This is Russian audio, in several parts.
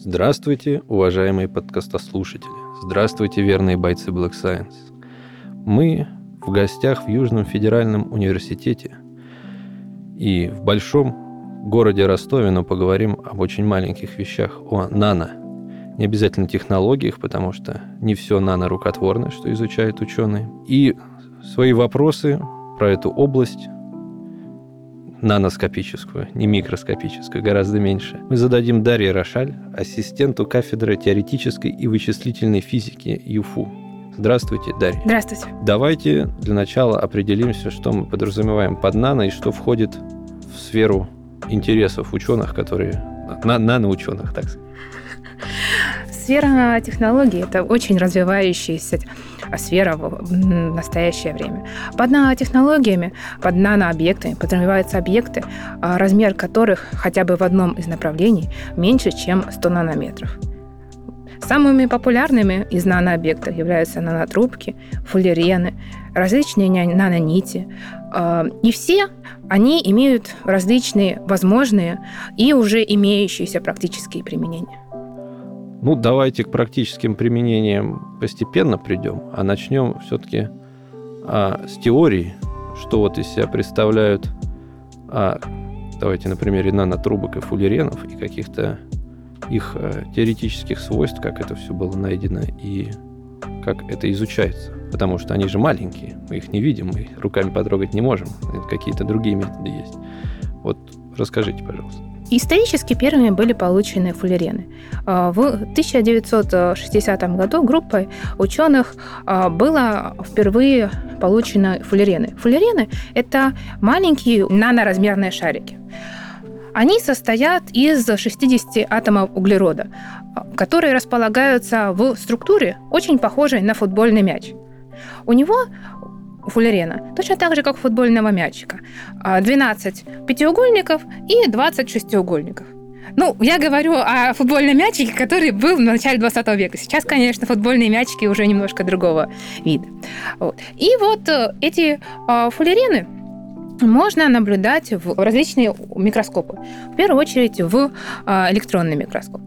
Здравствуйте, уважаемые подкастослушатели. Здравствуйте, верные бойцы Black Science. Мы в гостях в Южном федеральном университете и в большом городе Ростове, но поговорим об очень маленьких вещах, о нано. Не обязательно технологиях, потому что не все нано рукотворное, что изучают ученые. И свои вопросы про эту область наноскопическую, не микроскопическую, гораздо меньше. Мы зададим Дарье Рошаль, ассистенту кафедры теоретической и вычислительной физики ЮФУ. Здравствуйте, Дарья. Здравствуйте. Давайте для начала определимся, что мы подразумеваем под нано и что входит в сферу интересов ученых, которые... На, наноученых, так сказать. Сфера технологий – это очень развивающаяся сфера в настоящее время. Под нанотехнологиями, под нанообъектами подразумеваются объекты, а, размер которых хотя бы в одном из направлений меньше, чем 100 нанометров. Самыми популярными из нанообъектов являются нанотрубки, фуллерены, различные нанонити. А, и все они имеют различные возможные и уже имеющиеся практические применения. Ну, давайте к практическим применениям постепенно придем, а начнем все-таки а, с теории, что вот из себя представляют, а, давайте на примере нанотрубок и фуллеренов и каких-то их а, теоретических свойств, как это все было найдено и как это изучается. Потому что они же маленькие, мы их не видим, мы их руками потрогать не можем, какие-то другие методы есть. Вот расскажите, пожалуйста. Исторически первыми были получены фуллерены. А, в 1960 году группой ученых а, было впервые получено фуллерены. Фуллерены – это маленькие наноразмерные шарики. Они состоят из 60 атомов углерода, которые располагаются в структуре, очень похожей на футбольный мяч. У него фуллерена, точно так же, как футбольного мячика. 12 а, пятиугольников и 20 шестиугольников. Ну, я говорю о футбольном мячике, который был в начале 20 века. Сейчас, конечно, футбольные мячики уже немножко другого вида. Вот. И вот э, эти э, фуллерены можно наблюдать в различные микроскопы. В первую очередь в э, электронный микроскоп.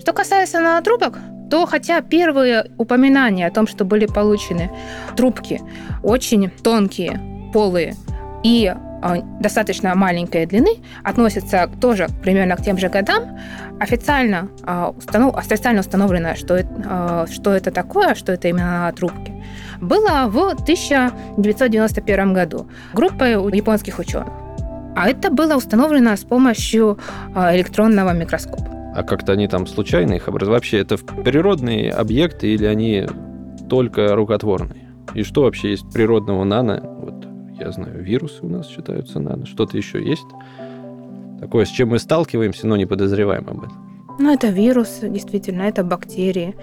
Что касается нанотрубок, то хотя первые упоминания о том, что были получены трубки очень тонкие, полые и а, достаточно маленькой длины, относятся тоже примерно к тем же годам, официально, а, установ... официально установлено, что это, а, что это такое, что это именно трубки, было в 1991 году группой японских ученых. А это было установлено с помощью электронного микроскопа. А как-то они там случайно их образуют? Вообще, это природные объекты или они только рукотворные? И что вообще есть природного нано? Вот я знаю, вирусы у нас считаются нано. Что-то еще есть? Такое, с чем мы сталкиваемся, но не подозреваем об этом. Ну, это вирусы, действительно, это бактерии.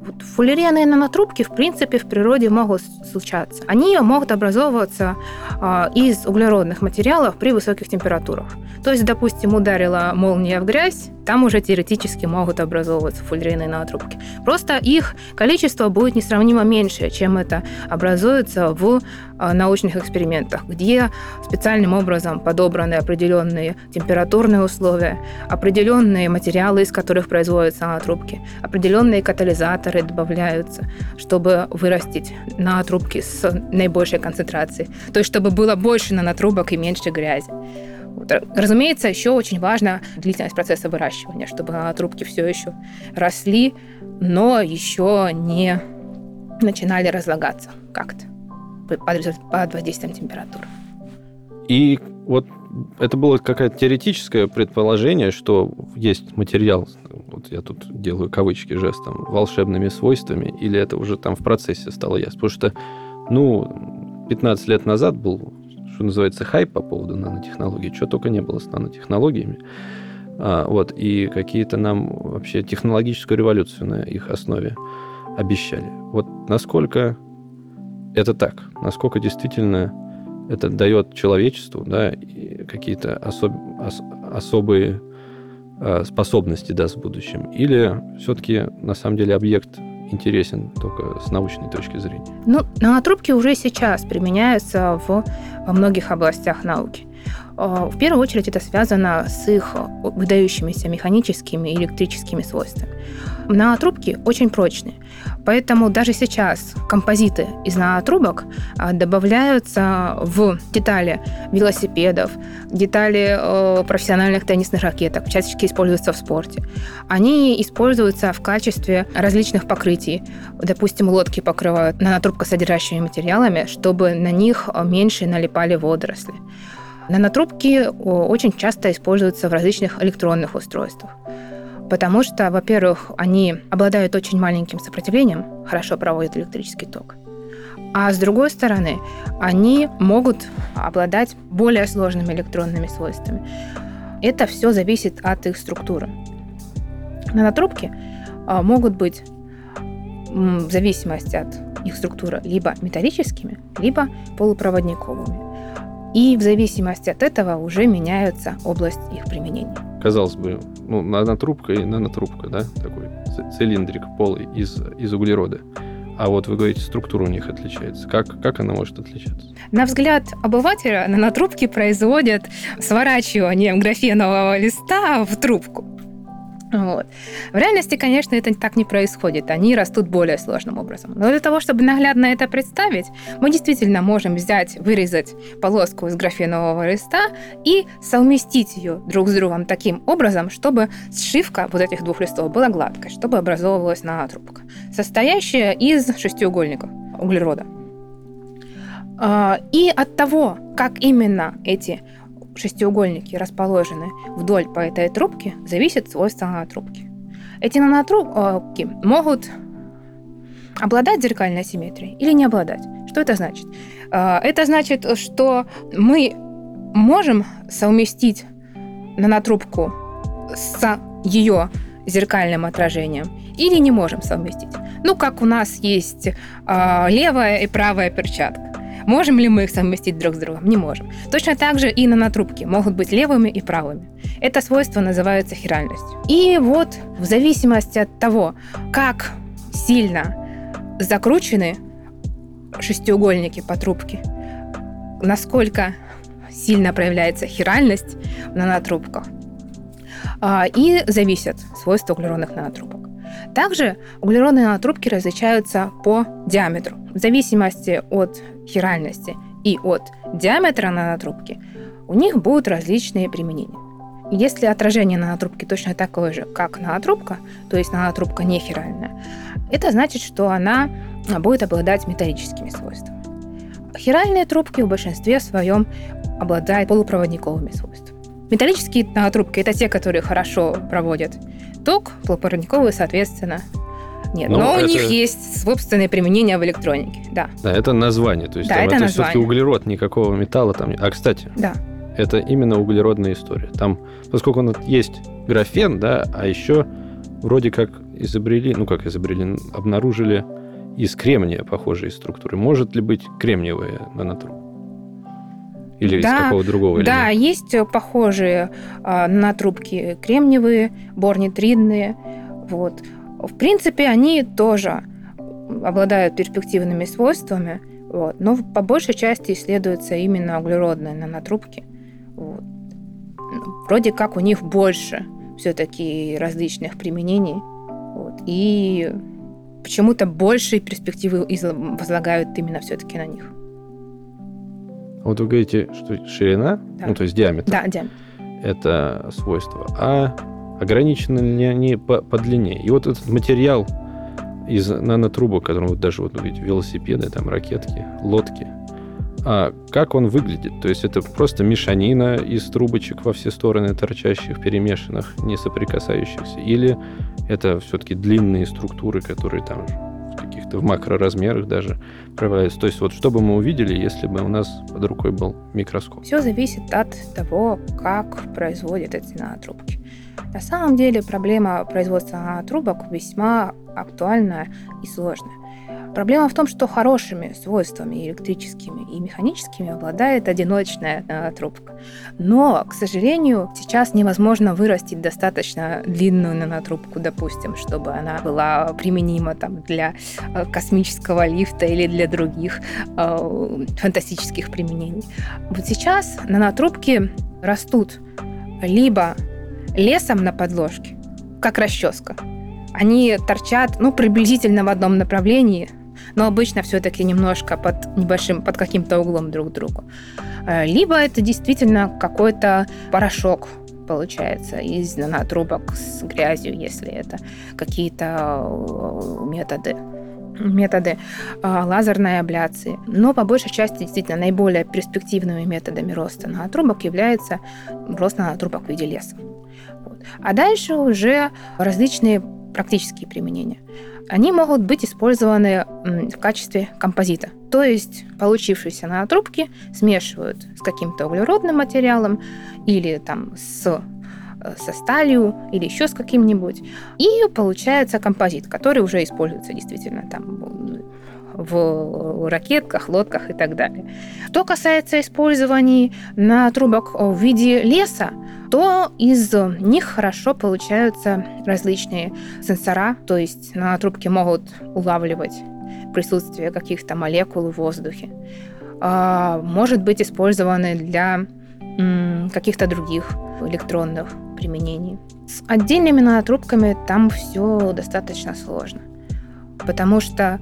Вот фуллерены нанотрубки, в принципе, в природе могут случаться. Они могут образовываться а, из углеродных материалов при высоких температурах. То есть, допустим, ударила молния в грязь, там уже теоретически могут образовываться фуллерены нанотрубки. Просто их количество будет несравнимо меньше, чем это образуется в а, научных экспериментах, где специальным образом подобраны определенные температурные условия, определенные материалы, из которых производятся нанотрубки, определенные катализаторы, добавляются, чтобы вырастить на трубки с наибольшей концентрацией. То есть, чтобы было больше нанотрубок и меньше грязи. Разумеется, еще очень важна длительность процесса выращивания, чтобы трубки все еще росли, но еще не начинали разлагаться как-то под воздействием температуры. И вот это было какое-то теоретическое предположение, что есть материал, вот я тут делаю кавычки жестом, волшебными свойствами, или это уже там в процессе стало ясно? Потому что, ну, 15 лет назад был, что называется, хайп по поводу нанотехнологий, чего только не было с нанотехнологиями. А, вот, и какие-то нам вообще технологическую революцию на их основе обещали. Вот насколько это так? Насколько действительно это дает человечеству да, какие-то особ, ос, особые э, способности даст в будущем? Или все-таки на самом деле объект интересен только с научной точки зрения? Ну, нанотрубки уже сейчас применяются в, многих областях науки. В первую очередь это связано с их выдающимися механическими и электрическими свойствами. Нанотрубки очень прочные, поэтому даже сейчас композиты из нанотрубок а, добавляются в детали велосипедов, детали э, профессиональных теннисных ракеток, чаще используются в спорте. Они используются в качестве различных покрытий. Допустим, лодки покрывают нанотрубкосодержащими материалами, чтобы на них меньше налипали водоросли. Нанотрубки очень часто используются в различных электронных устройствах потому что, во-первых, они обладают очень маленьким сопротивлением, хорошо проводят электрический ток. А с другой стороны, они могут обладать более сложными электронными свойствами. Это все зависит от их структуры. Нанотрубки а, могут быть в зависимости от их структуры либо металлическими, либо полупроводниковыми. И в зависимости от этого уже меняется область их применения казалось бы, ну, нанотрубка и нанотрубка, да, такой цилиндрик полый из, из углерода. А вот вы говорите, структура у них отличается. Как, как она может отличаться? На взгляд обывателя нанотрубки производят сворачивание графенового листа в трубку. Вот. В реальности, конечно, это так не происходит. Они растут более сложным образом. Но для того, чтобы наглядно это представить, мы действительно можем взять, вырезать полоску из графенового листа и совместить ее друг с другом таким образом, чтобы сшивка вот этих двух листов была гладкой, чтобы образовывалась нанотрубка, состоящая из шестиугольников углерода. А, и от того, как именно эти шестиугольники расположены вдоль по этой трубке, зависит свойство нанотрубки. Эти нанотрубки могут обладать зеркальной симметрией или не обладать. Что это значит? А, это значит, что мы можем совместить нанотрубку с ее зеркальным отражением или не можем совместить. Ну, как у нас есть а, левая и правая перчатка. Можем ли мы их совместить друг с другом? Не можем. Точно так же и нанотрубки могут быть левыми и правыми. Это свойство называется хиральностью. И вот в зависимости от того, как сильно закручены шестиугольники по трубке, насколько сильно проявляется хиральность в нанотрубках, а, и зависят свойства углеродных нанотрубок. Также углеродные нанотрубки различаются по диаметру. В зависимости от хиральности и от диаметра нанотрубки у них будут различные применения. Если отражение нанотрубки точно такое же, как нанотрубка, то есть нанотрубка не хиральная, это значит, что она будет обладать металлическими свойствами. Хиральные трубки в большинстве своем обладают полупроводниковыми свойствами. Металлические нанотрубки – это те, которые хорошо проводят ток, полупроводниковые, соответственно, нет, но, но это... у них есть собственное применение в электронике, да. Да, это название, то есть, да, там, это, это все-таки углерод, никакого металла там. А, кстати, да. это именно углеродная история. Там, поскольку он есть графен, да, а еще вроде как изобрели, ну как изобрели, обнаружили из кремния похожие структуры. Может ли быть кремниевая нанотруба? Или да, из какого другого? Да, есть похожие э, нанотрубки кремниевые, борнитридные. Вот. В принципе, они тоже обладают перспективными свойствами, вот, но по большей части исследуются именно углеродные нанотрубки. Вот. Вроде как у них больше все-таки различных применений. Вот, и почему-то большие перспективы возлагают именно все-таки на них. Вот вы говорите, что ширина, да. ну то есть диаметр. Да, диаметр. Это свойство. А ограничены ли они по, по длине. И вот этот материал из нанотрубок, которым вот даже вот видите, велосипеды, там ракетки, лодки, а как он выглядит? То есть это просто мешанина из трубочек во все стороны торчащих, перемешанных, не соприкасающихся? Или это все-таки длинные структуры, которые там в каких-то в макроразмерах даже проявляются? То есть вот что бы мы увидели, если бы у нас под рукой был микроскоп? Все зависит от того, как производят эти нанотрубки. На самом деле проблема производства трубок весьма актуальная и сложная. Проблема в том, что хорошими свойствами электрическими и механическими обладает одиночная э, трубка. Но, к сожалению, сейчас невозможно вырастить достаточно длинную нанотрубку, допустим, чтобы она была применима там, для э, космического лифта или для других э, фантастических применений. Вот сейчас нанотрубки растут либо лесом на подложке, как расческа. Они торчат, ну, приблизительно в одном направлении, но обычно все-таки немножко под небольшим, под каким-то углом друг к другу. Э, либо это действительно какой-то порошок получается из нанотрубок с грязью, если это какие-то э, методы методы э, лазерной абляции. Но по большей части действительно наиболее перспективными методами роста нанотрубок является рост нанотрубок в виде леса. А дальше уже различные практические применения. Они могут быть использованы в качестве композита. То есть получившиеся нанотрубки смешивают с каким-то углеродным материалом или там с э, со сталью или еще с каким-нибудь. И получается композит, который уже используется действительно там в ракетках, лодках и так далее. Что касается использования на трубок в виде леса, то из них хорошо получаются различные сенсора, то есть на трубке могут улавливать присутствие каких-то молекул в воздухе. А, может быть использованы для каких-то других электронных применений. С отдельными нанотрубками там все достаточно сложно, потому что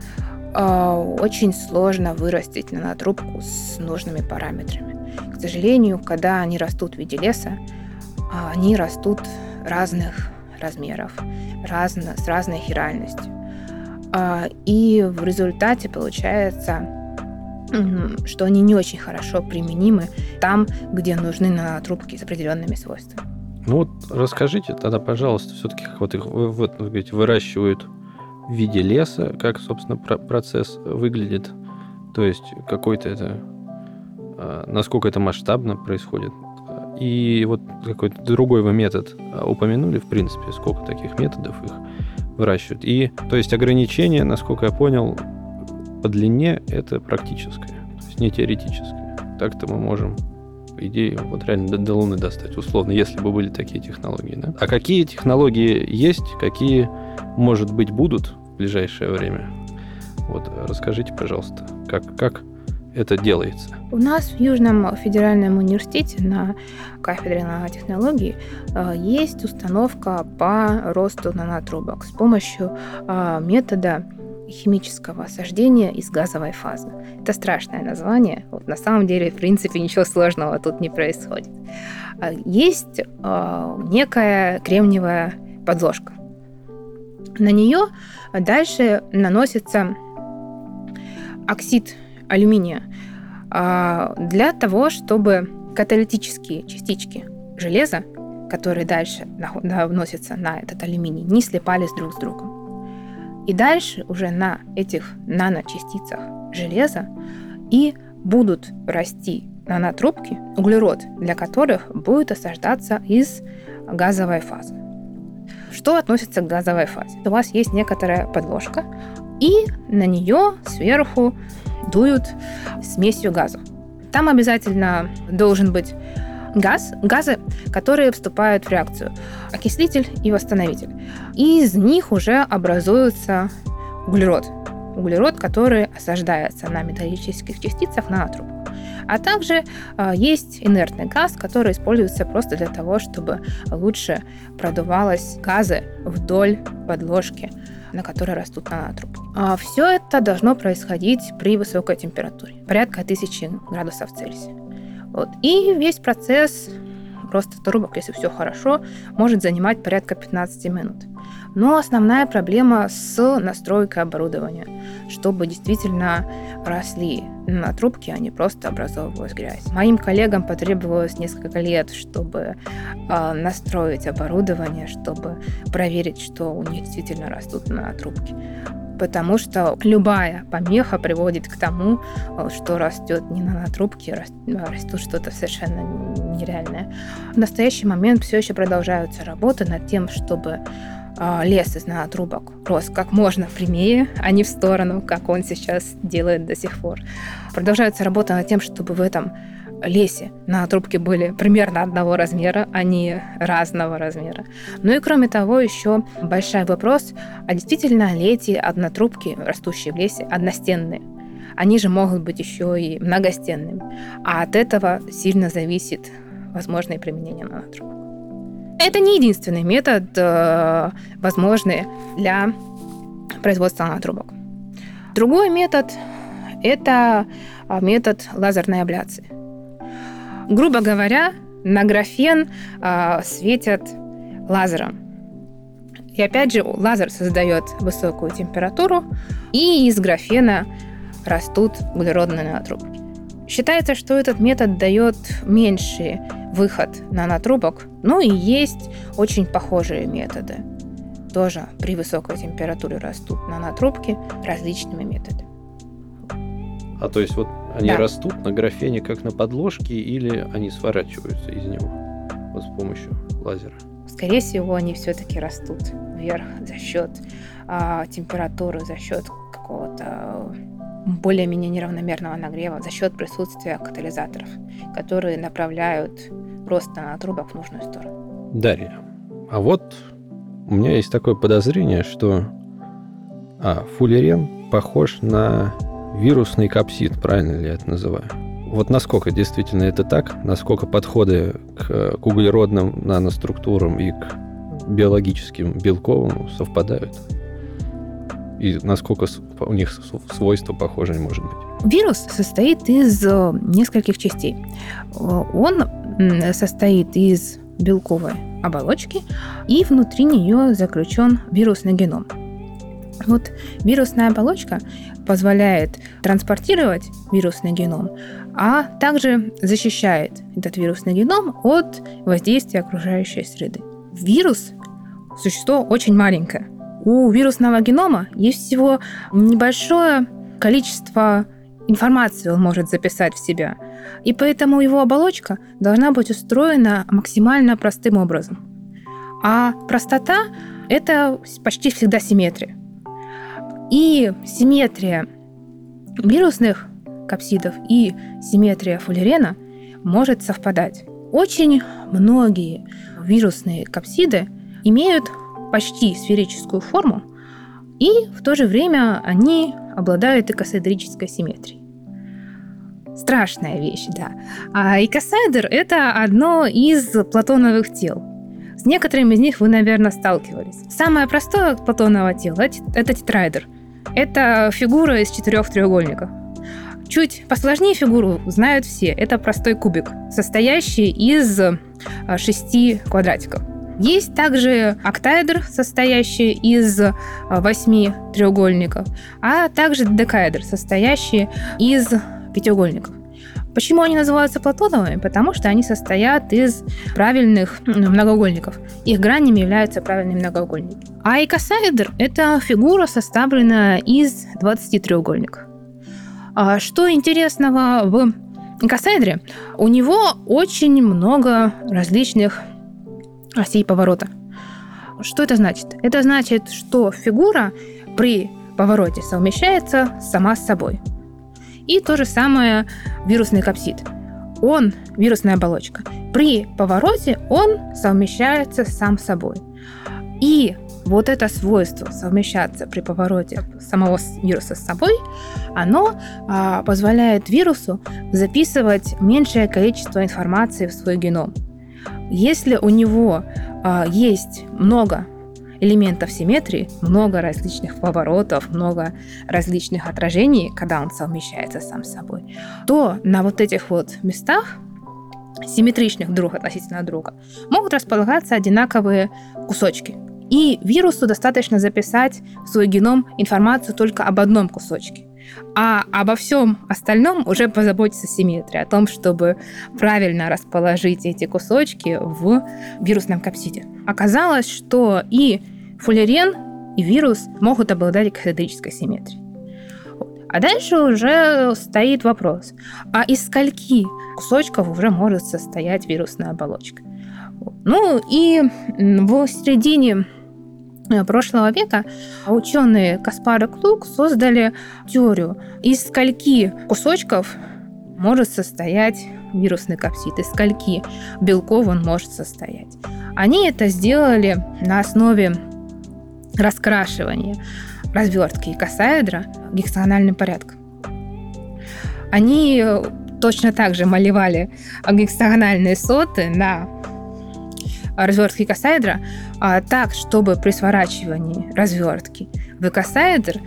а, очень сложно вырастить нанотрубку с нужными параметрами. К сожалению, когда они растут в виде леса, они растут разных размеров, разно, с разной хиральностью. А, и в результате получается, что они не очень хорошо применимы там, где нужны нанотрубки с определенными свойствами. Ну вот расскажите тогда, пожалуйста, все-таки вот их вот, выращивают в виде леса, как, собственно, процесс выглядит. То есть какой-то это, а, насколько это масштабно происходит. И вот какой-то другой вы метод а, упомянули, в принципе, сколько таких методов их выращивают. И, то есть, ограничение, насколько я понял, по длине это практическое, то есть не теоретическое. Так-то мы можем по идее, вот реально до, до Луны достать, условно, если бы были такие технологии. Да? А какие технологии есть, какие, может быть, будут ближайшее время. Вот расскажите, пожалуйста, как, как это делается? У нас в Южном федеральном университете на кафедре нанотехнологий э, есть установка по росту нанотрубок с помощью э, метода химического осаждения из газовой фазы. Это страшное название. Вот на самом деле, в принципе, ничего сложного тут не происходит. Э, есть некая кремниевая подложка. На нее дальше наносится оксид алюминия а, для того, чтобы каталитические частички железа, которые дальше вносятся на этот алюминий, не слепались друг с другом. И дальше уже на этих наночастицах железа и будут расти нанотрубки, углерод для которых будет осаждаться из газовой фазы. Что относится к газовой фазе? У вас есть некоторая подложка, и на нее сверху дуют смесью газов. Там обязательно должен быть газ, газы, которые вступают в реакцию, окислитель и восстановитель. И из них уже образуется углерод. Углерод, который осаждается на металлических частицах на трубку. А также э, есть инертный газ, который используется просто для того, чтобы лучше продувалось газы вдоль подложки, на которой растут нанотрубки. А все это должно происходить при высокой температуре, порядка 1000 градусов Цельсия. Вот. И весь процесс роста трубок, если все хорошо, может занимать порядка 15 минут. Но основная проблема с настройкой оборудования, чтобы действительно росли на трубке, а не просто образовывалась грязь. Моим коллегам потребовалось несколько лет, чтобы э, настроить оборудование, чтобы проверить, что у них действительно растут на трубке потому что любая помеха приводит к тому, что растет не на трубке, а растет что-то совершенно нереальное. В настоящий момент все еще продолжаются работы над тем, чтобы а, лес из нанотрубок рос как можно прямее, а не в сторону, как он сейчас делает до сих пор. Продолжается работа над тем, чтобы в этом лесе нанотрубки были примерно одного размера, а не разного размера. Ну и кроме того, еще большой вопрос, а действительно ли эти однотрубки, растущие в лесе, одностенные? Они же могут быть еще и многостенными. А от этого сильно зависит возможные применения нанотрубок. Это не единственный метод, э, возможный для производства нанотрубок. Другой метод – это а, метод лазерной абляции. Грубо говоря, на графен э, светят лазером. И опять же, лазер создает высокую температуру, и из графена растут углеродные нанотрубки. Считается, что этот метод дает меньший выход нанотрубок, ну и есть очень похожие методы. Тоже при высокой температуре растут нанотрубки различными методами. А то есть вот они да. растут на графене как на подложке или они сворачиваются из него вот с помощью лазера? Скорее всего, они все-таки растут вверх за счет а, температуры, за счет какого-то более-менее неравномерного нагрева, за счет присутствия катализаторов, которые направляют рост нанотрубок в нужную сторону. Дарья, а вот у меня есть такое подозрение, что а, фуллерен похож на вирусный капсид, правильно ли я это называю? Вот насколько действительно это так, насколько подходы к, к углеродным наноструктурам и к биологическим белковым совпадают? И насколько у них свойства похожи может быть? Вирус состоит из э, нескольких частей. Он состоит из белковой оболочки, и внутри нее заключен вирусный геном. Вот вирусная оболочка позволяет транспортировать вирусный геном, а также защищает этот вирусный геном от воздействия окружающей среды. Вирус – существо очень маленькое. У вирусного генома есть всего небольшое количество информации он может записать в себя. И поэтому его оболочка должна быть устроена максимально простым образом. А простота – это почти всегда симметрия. И симметрия вирусных капсидов и симметрия фуллерена может совпадать. Очень многие вирусные капсиды имеют почти сферическую форму, и в то же время они обладают икосаэдрической симметрией. Страшная вещь, да. А икосаэдр – это одно из платоновых тел. С некоторыми из них вы, наверное, сталкивались. Самое простое платоновое тело – это тетраэдр – это фигура из четырех треугольников. Чуть посложнее фигуру знают все. Это простой кубик, состоящий из а, шести квадратиков. Есть также октаэдр, состоящий из а, восьми треугольников, а также декаэдр, состоящий из пятиугольников. Почему они называются платоновыми? Потому что они состоят из правильных многоугольников. Их гранями являются правильные многоугольники. А икосаэдр – это фигура, составленная из 20 треугольников. А что интересного в икосаэдре? У него очень много различных осей поворота. Что это значит? Это значит, что фигура при повороте совмещается сама с собой. И то же самое вирусный капсид. Он, вирусная оболочка, при повороте он совмещается сам с собой. И вот это свойство совмещаться при повороте самого вируса с собой, оно а, позволяет вирусу записывать меньшее количество информации в свой геном. Если у него а, есть много элементов симметрии, много различных поворотов, много различных отражений, когда он совмещается сам с собой, то на вот этих вот местах симметричных друг относительно друга, могут располагаться одинаковые кусочки. И вирусу достаточно записать в свой геном информацию только об одном кусочке. А обо всем остальном уже позаботиться симметрия, о том, чтобы правильно расположить эти кусочки в вирусном капсиде. Оказалось, что и фуллерен, и вирус могут обладать эксцентрической симметрией. А дальше уже стоит вопрос, а из скольки кусочков уже может состоять вирусная оболочка? Ну и в середине прошлого века ученые Каспар и Клук создали теорию, из скольки кусочков может состоять вирусный капсид, из скольки белков он может состоять. Они это сделали на основе раскрашивания развертки косаэдра гексагональным порядком. Они точно так же малевали гексагональные соты на развертки косаэдра а, так, чтобы при сворачивании развертки в экосаэдр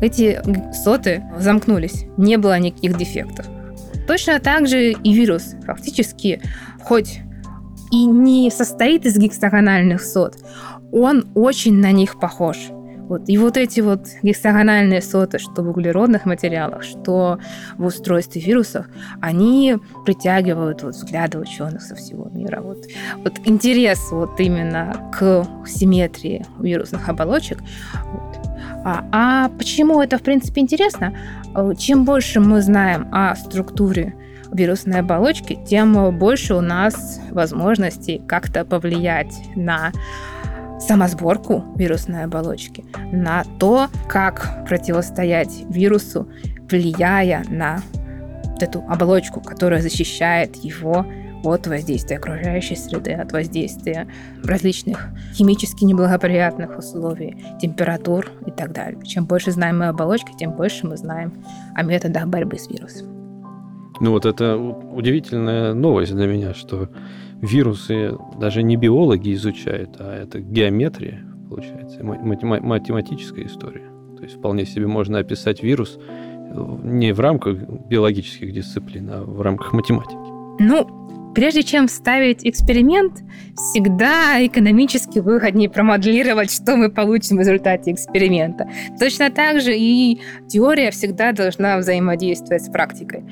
эти соты замкнулись, не было никаких дефектов. Точно так же и вирус фактически, хоть и не состоит из гексагональных сот, он очень на них похож. Вот. И вот эти вот гексагональные соты, что в углеродных материалах, что в устройстве вирусов, они притягивают вот взгляды ученых со всего мира. Вот, вот интерес вот именно к симметрии вирусных оболочек. Вот. А, а почему это, в принципе, интересно? Чем больше мы знаем о структуре вирусной оболочки, тем больше у нас возможностей как-то повлиять на самосборку вирусной оболочки, на то, как противостоять вирусу, влияя на эту оболочку, которая защищает его от воздействия окружающей среды, от воздействия различных химически неблагоприятных условий, температур и так далее. Чем больше знаем мы оболочки, тем больше мы знаем о методах борьбы с вирусом. Ну вот это удивительная новость для меня, что вирусы даже не биологи изучают, а это геометрия, получается, математическая история. То есть вполне себе можно описать вирус э, не в рамках биологических дисциплин, а в рамках математики. Ну, прежде чем ставить эксперимент, всегда экономически выгоднее промоделировать, что мы получим в результате эксперимента. Точно так же и теория всегда должна взаимодействовать с практикой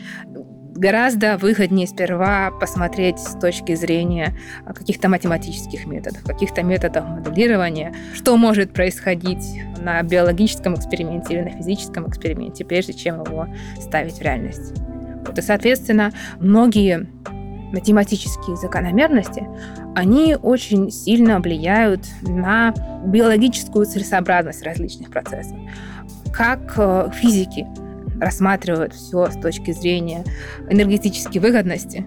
гораздо выгоднее сперва посмотреть с точки зрения каких-то математических методов, каких-то методов моделирования, что может происходить на биологическом эксперименте или на физическом эксперименте, прежде чем его ставить в реальность. Вот, и, соответственно, многие математические закономерности, они очень сильно влияют на биологическую целесообразность различных процессов. Как э, физики рассматривают все с точки зрения энергетической выгодности.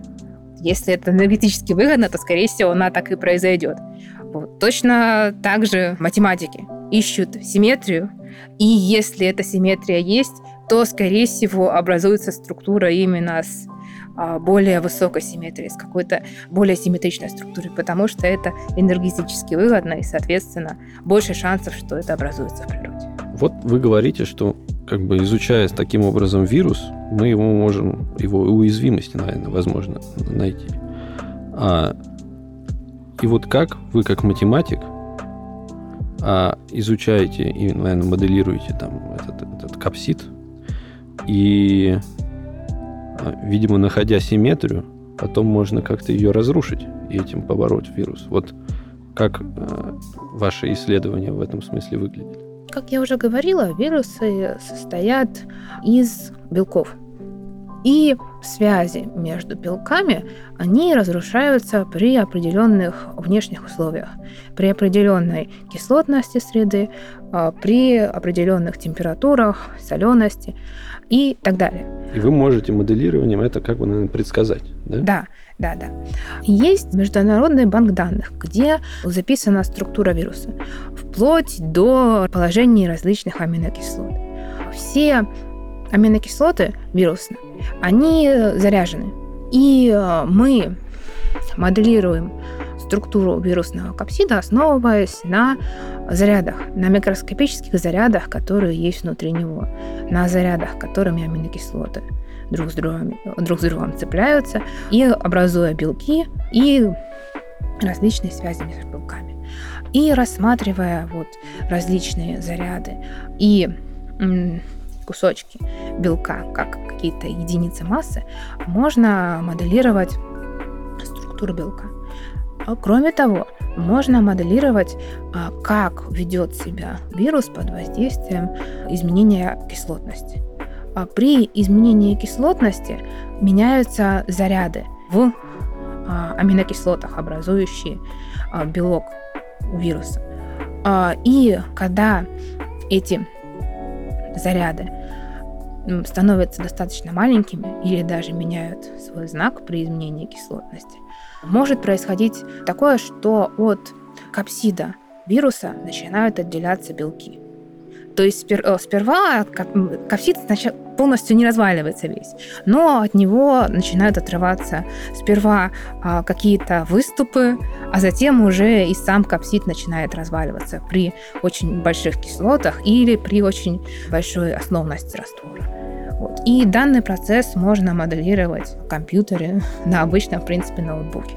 Если это энергетически выгодно, то, скорее всего, она так и произойдет. Вот. Точно так же математики ищут симметрию, и если эта симметрия есть, то, скорее всего, образуется структура именно с более высокой симметрией, с какой-то более симметричной структурой, потому что это энергетически выгодно, и, соответственно, больше шансов, что это образуется в природе. Вот вы говорите, что как бы изучая таким образом вирус, мы его можем, его уязвимости, наверное, возможно, найти. А, и вот как вы, как математик, а, изучаете и, наверное, моделируете там этот, этот капсид, и, а, видимо, находя симметрию, потом можно как-то ее разрушить и этим побороть вирус. Вот как а, ваши исследования в этом смысле выглядят? Как я уже говорила, вирусы состоят из белков. И связи между белками, они разрушаются при определенных внешних условиях, при определенной кислотности среды, а, при определенных температурах, солености и так далее. И вы можете моделированием это как бы, наверное, предсказать, да? Да, да, да. Есть Международный банк данных, где записана структура вируса, вплоть до положений различных аминокислот. Все аминокислоты вирусные, они заряжены. И э, мы моделируем структуру вирусного капсида, основываясь на зарядах, на микроскопических зарядах, которые есть внутри него, на зарядах, которыми аминокислоты друг с другом, друг с другом цепляются и образуя белки и различные связи между белками. И рассматривая вот различные заряды и кусочки белка как какие-то единицы массы, можно моделировать структуру белка. А кроме того, можно моделировать, а, как ведет себя вирус под воздействием изменения кислотности. А при изменении кислотности меняются заряды в аминокислотах, образующие белок у вируса. И когда эти заряды становятся достаточно маленькими или даже меняют свой знак при изменении кислотности, может происходить такое, что от капсида вируса начинают отделяться белки. То есть э, сперва капсид полностью не разваливается весь, но от него начинают отрываться сперва а, какие-то выступы, а затем уже и сам капсид начинает разваливаться при очень больших кислотах или при очень большой основности раствора. Вот. И данный процесс можно моделировать в компьютере на обычном, в принципе, ноутбуке.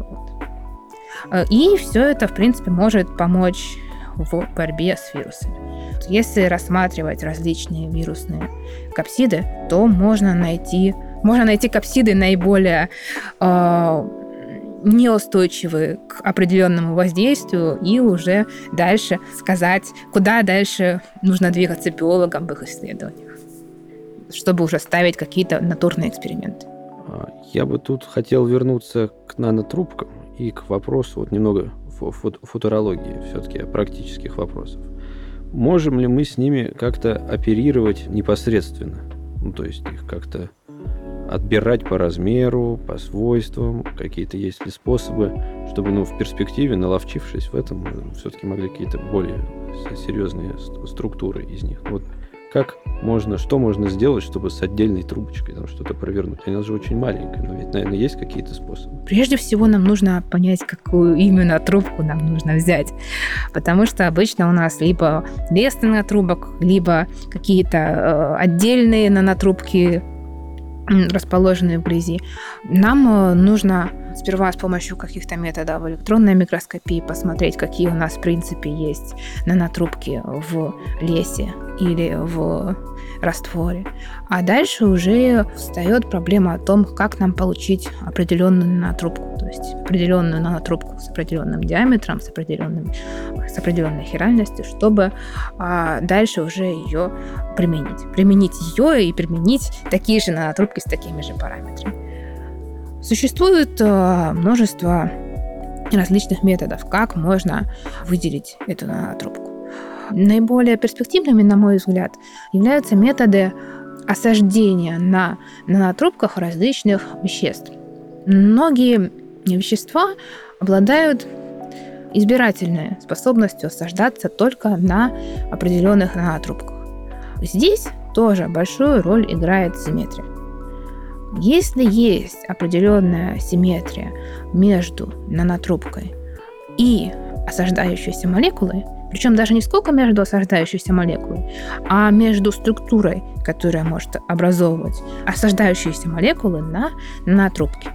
Вот. И все это, в принципе, может помочь в борьбе с вирусами. Если рассматривать различные вирусные капсиды, то можно найти, можно найти капсиды наиболее э, неустойчивые к определенному воздействию и уже дальше сказать, куда дальше нужно двигаться биологам в их исследованиях, чтобы уже ставить какие-то натурные эксперименты. А, я бы тут хотел вернуться к нанотрубкам и к вопросу вот немного футурологии, все-таки практических вопросов. Можем ли мы с ними как-то оперировать непосредственно? Ну, то есть их как-то отбирать по размеру, по свойствам, какие-то есть ли способы, чтобы ну, в перспективе, наловчившись в этом, все-таки могли какие-то более серьезные структуры из них. Вот как можно, что можно сделать, чтобы с отдельной трубочкой там что-то провернуть? Она же очень маленькая, но ведь, наверное, есть какие-то способы. Прежде всего нам нужно понять, какую именно трубку нам нужно взять. Потому что обычно у нас либо лес нанотрубок, либо какие-то э, отдельные нанотрубки, расположенные вблизи. Нам э, нужно сперва с помощью каких-то методов электронной микроскопии посмотреть, какие у нас в принципе есть нанотрубки в лесе или в растворе. А дальше уже встает проблема о том, как нам получить определенную нанотрубку, есть определенную нанотрубку с определенным диаметром, с, определенным, с определенной хиральностью, чтобы а, дальше уже ее применить. Применить ее и применить такие же нанотрубки с такими же параметрами. Существует а, множество различных методов, как можно выделить эту нанотрубку. Наиболее перспективными, на мой взгляд, являются методы осаждения на нанотрубках различных веществ. Многие вещества обладают избирательной способностью осаждаться только на определенных нанотрубках. Здесь тоже большую роль играет симметрия. Если есть определенная симметрия между нанотрубкой и осаждающейся молекулой, причем даже не сколько между осаждающейся молекулой, а между структурой, которая может образовывать осаждающиеся молекулы на, на трубке.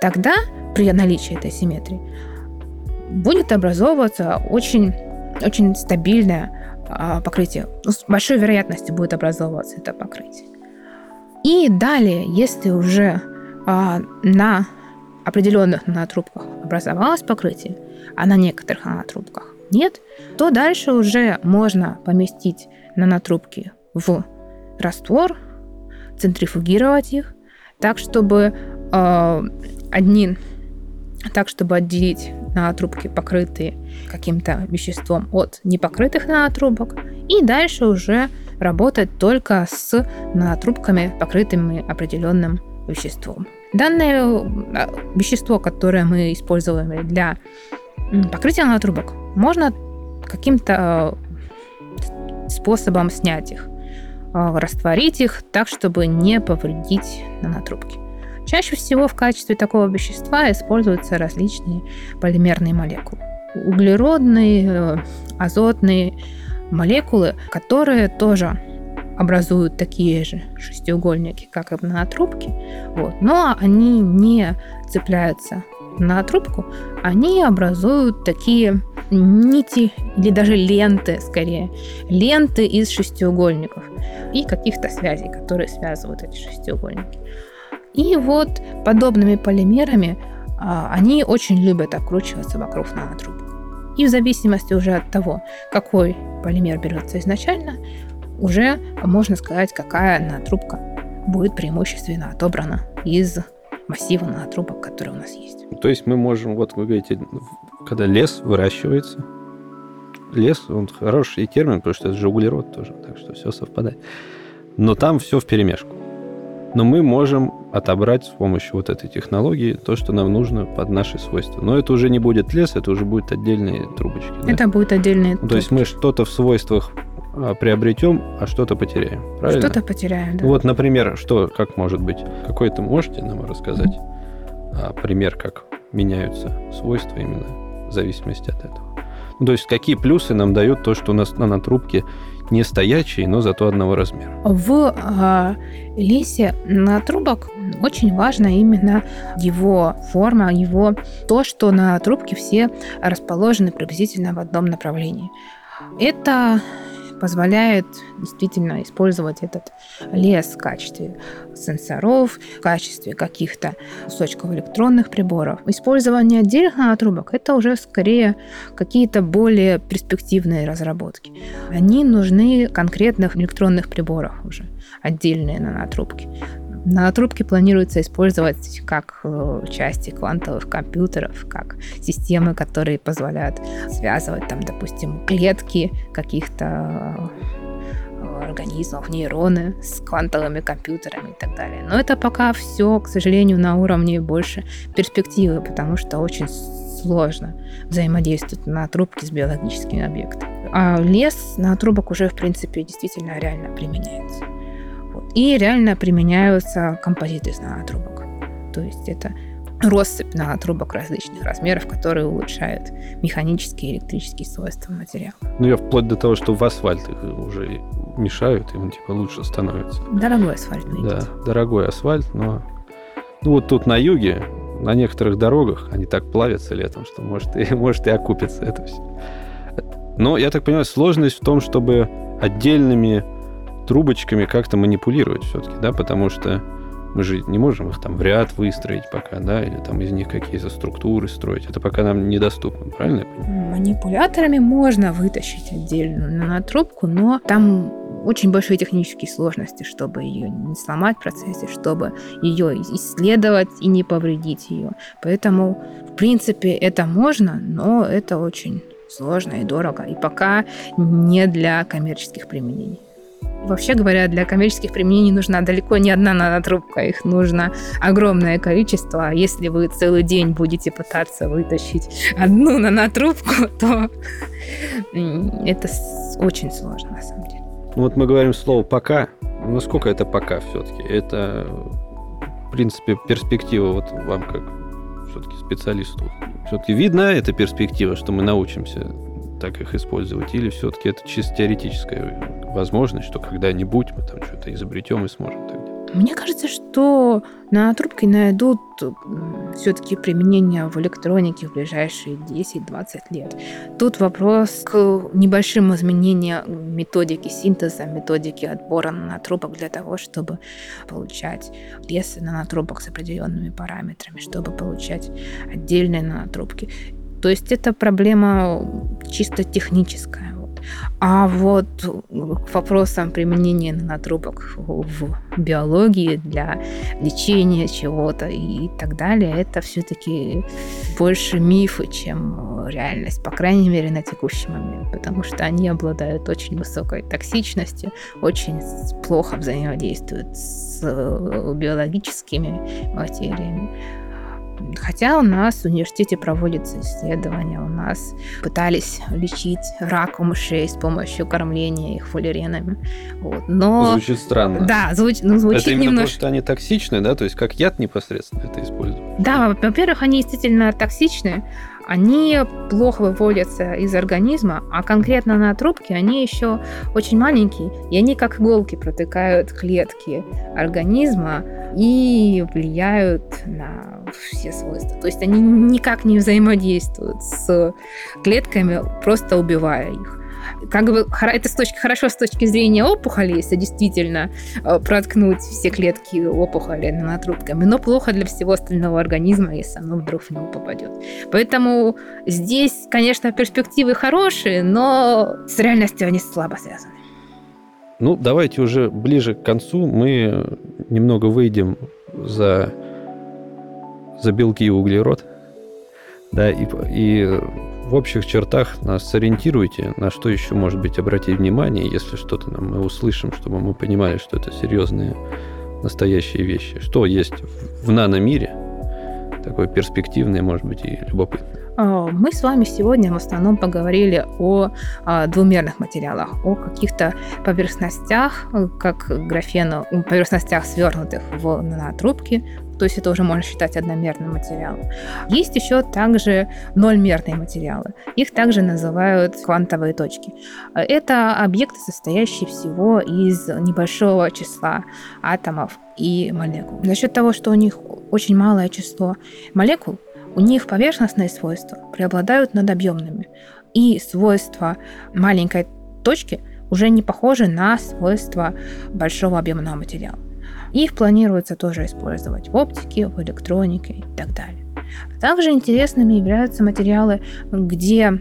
Тогда при наличии этой симметрии будет образовываться очень, очень стабильное а, покрытие. Ну, с большой вероятностью будет образовываться это покрытие. И далее, если уже а, на определенных нанотрубках образовалось покрытие, а на некоторых нанотрубках нет, то дальше уже можно поместить нанотрубки в раствор, центрифугировать их, так чтобы э, одни, так чтобы отделить нанотрубки, покрытые каким-то веществом от непокрытых нанотрубок, и дальше уже работать только с нанотрубками, покрытыми определенным веществом. Данное э, вещество, которое мы используем для покрытия нанотрубок, можно каким-то э, способом снять их, э, растворить их так, чтобы не повредить нанотрубки. Чаще всего в качестве такого вещества используются различные полимерные молекулы. Углеродные, э, азотные молекулы, которые тоже образуют такие же шестиугольники, как и в нанотрубке, вот, но они не цепляются на трубку, они образуют такие нити или даже ленты, скорее, ленты из шестиугольников и каких-то связей, которые связывают эти шестиугольники. И вот подобными полимерами а, они очень любят окручиваться вокруг нанотрубок. И в зависимости уже от того, какой полимер берется изначально, уже можно сказать, какая нанотрубка будет преимущественно отобрана из массива нанотрубок, которые у нас есть. То есть мы можем, вот вы говорите, когда лес выращивается, лес, он хороший термин, потому что это же углерод тоже, так что все совпадает. Но там все в перемешку. Но мы можем отобрать с помощью вот этой технологии то, что нам нужно под наши свойства. Но это уже не будет лес, это уже будет отдельные трубочки. Это да? будет отдельные трубочки. То есть мы что-то в свойствах а, приобретем, а что-то потеряем. Правильно? Что-то потеряем, да. Вот, например, что, как может быть? Какой-то можете нам рассказать а, пример, как меняются свойства именно в зависимости от этого? Ну, то есть какие плюсы нам дают то, что у нас нанотрубки не стоячие, но зато одного размера? В э, лесе нанотрубок очень важно именно его форма, его то, что на трубке все расположены приблизительно в одном направлении. Это позволяет действительно использовать этот лес в качестве сенсоров, в качестве каких-то кусочков электронных приборов. Использование отдельных трубок это уже скорее какие-то более перспективные разработки. Они нужны конкретных электронных приборах уже, отдельные нанотрубки. Нанотрубки планируется использовать как э, части квантовых компьютеров, как системы, которые позволяют связывать, там, допустим, клетки каких-то э, организмов, нейроны с квантовыми компьютерами и так далее. Но это пока все, к сожалению, на уровне больше перспективы, потому что очень сложно взаимодействовать на трубке с биологическими объектами. А лес на трубок уже, в принципе, действительно реально применяется. И реально применяются композиты из нанотрубок. То есть это россыпь нанотрубок различных размеров, которые улучшают механические и электрические свойства материала. Ну, я вплоть до того, что в асфальт их уже мешают, и он типа лучше становится. Дорогой асфальт. Видите. Да, дорогой асфальт, но... Ну, вот тут на юге, на некоторых дорогах, они так плавятся летом, что может и, может и окупится это все. Но, я так понимаю, сложность в том, чтобы отдельными трубочками как-то манипулировать все-таки, да, потому что мы же не можем их там в ряд выстроить пока, да, или там из них какие-то структуры строить. Это пока нам недоступно, правильно? Манипуляторами можно вытащить отдельную нанотрубку, но там очень большие технические сложности, чтобы ее не сломать в процессе, чтобы ее исследовать и не повредить ее. Поэтому, в принципе, это можно, но это очень сложно и дорого. И пока не для коммерческих применений. Вообще говоря, для коммерческих применений нужна далеко не одна нанотрубка, их нужно огромное количество. Если вы целый день будете пытаться вытащить одну нанотрубку, то это очень сложно на самом деле. Ну вот мы говорим слово «пока». Насколько это «пока» все-таки? Это, в принципе, перспектива вот вам как все-таки специалисту. Все-таки видна эта перспектива, что мы научимся так их использовать, или все-таки это чисто теоретическая возможность, что когда-нибудь мы там что-то изобретем и сможем так делать? Мне кажется, что на трубке найдут все-таки применение в электронике в ближайшие 10-20 лет. Тут вопрос к небольшим изменениям методики синтеза, методики отбора нанотрубок для того, чтобы получать лес нанотрубок с определенными параметрами, чтобы получать отдельные нанотрубки. То есть это проблема чисто техническая. А вот к вопросам применения нанотрубок в биологии для лечения чего-то и так далее, это все-таки больше мифы, чем реальность, по крайней мере, на текущий момент, потому что они обладают очень высокой токсичностью, очень плохо взаимодействуют с биологическими материями. Хотя у нас в университете проводятся исследования, у нас пытались лечить рак у мышей с помощью кормления их фуллеренами. Вот. Но... Звучит странно. Да, звуч... ну, звучит это именно немножко... потому, что они токсичны, да? То есть как яд непосредственно это используют? Да, во-первых, они действительно токсичны, они плохо выводятся из организма, а конкретно на трубке они еще очень маленькие, и они как иголки протыкают клетки организма и влияют на все свойства. То есть они никак не взаимодействуют с клетками, просто убивая их как бы это с точки, хорошо с точки зрения опухоли, если действительно э, проткнуть все клетки опухоли нанотрубками, но плохо для всего остального организма, если оно вдруг в него попадет. Поэтому здесь, конечно, перспективы хорошие, но с реальностью они слабо связаны. Ну, давайте уже ближе к концу мы немного выйдем за, за белки и углерод. Да, и, и в общих чертах нас сориентируйте, на что еще, может быть, обратить внимание, если что-то нам мы услышим, чтобы мы понимали, что это серьезные, настоящие вещи. Что есть в наномире, такое перспективное, может быть, и любопытное. А, мы с вами сегодня в основном поговорили о а, двумерных материалах, о каких-то поверхностях, как графену, поверхностях, свернутых в нанотрубки, то есть это уже можно считать одномерным материалом. Есть еще также нольмерные материалы. Их также называют квантовые точки. Это объекты, состоящие всего из небольшого числа атомов и молекул. За счет того, что у них очень малое число молекул, у них поверхностные свойства преобладают над объемными. И свойства маленькой точки уже не похожи на свойства большого объемного материала. Их планируется тоже использовать в оптике, в электронике и так далее. Также интересными являются материалы, где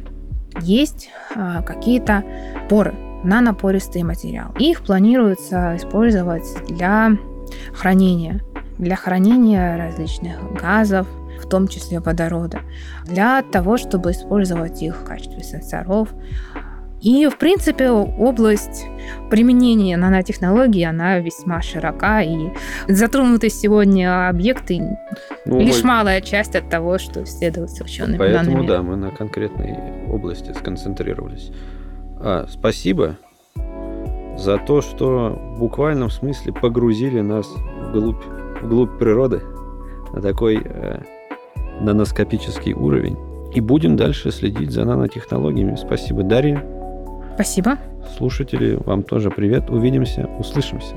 есть а, какие-то поры, нанопористые материалы. Их планируется использовать для хранения, для хранения различных газов, в том числе водорода, для того, чтобы использовать их в качестве сенсоров. И, в принципе, область применения нанотехнологий, она весьма широка, и затронуты сегодня объекты ну, лишь мы... малая часть от того, что исследуется учеными. Поэтому, да, мы на конкретной области сконцентрировались. А, спасибо за то, что в буквальном смысле погрузили нас вглубь, вглубь природы на такой э, наноскопический уровень. И будем дальше следить за нанотехнологиями. Спасибо, Дарья. Спасибо. Слушатели, вам тоже привет. Увидимся, услышимся.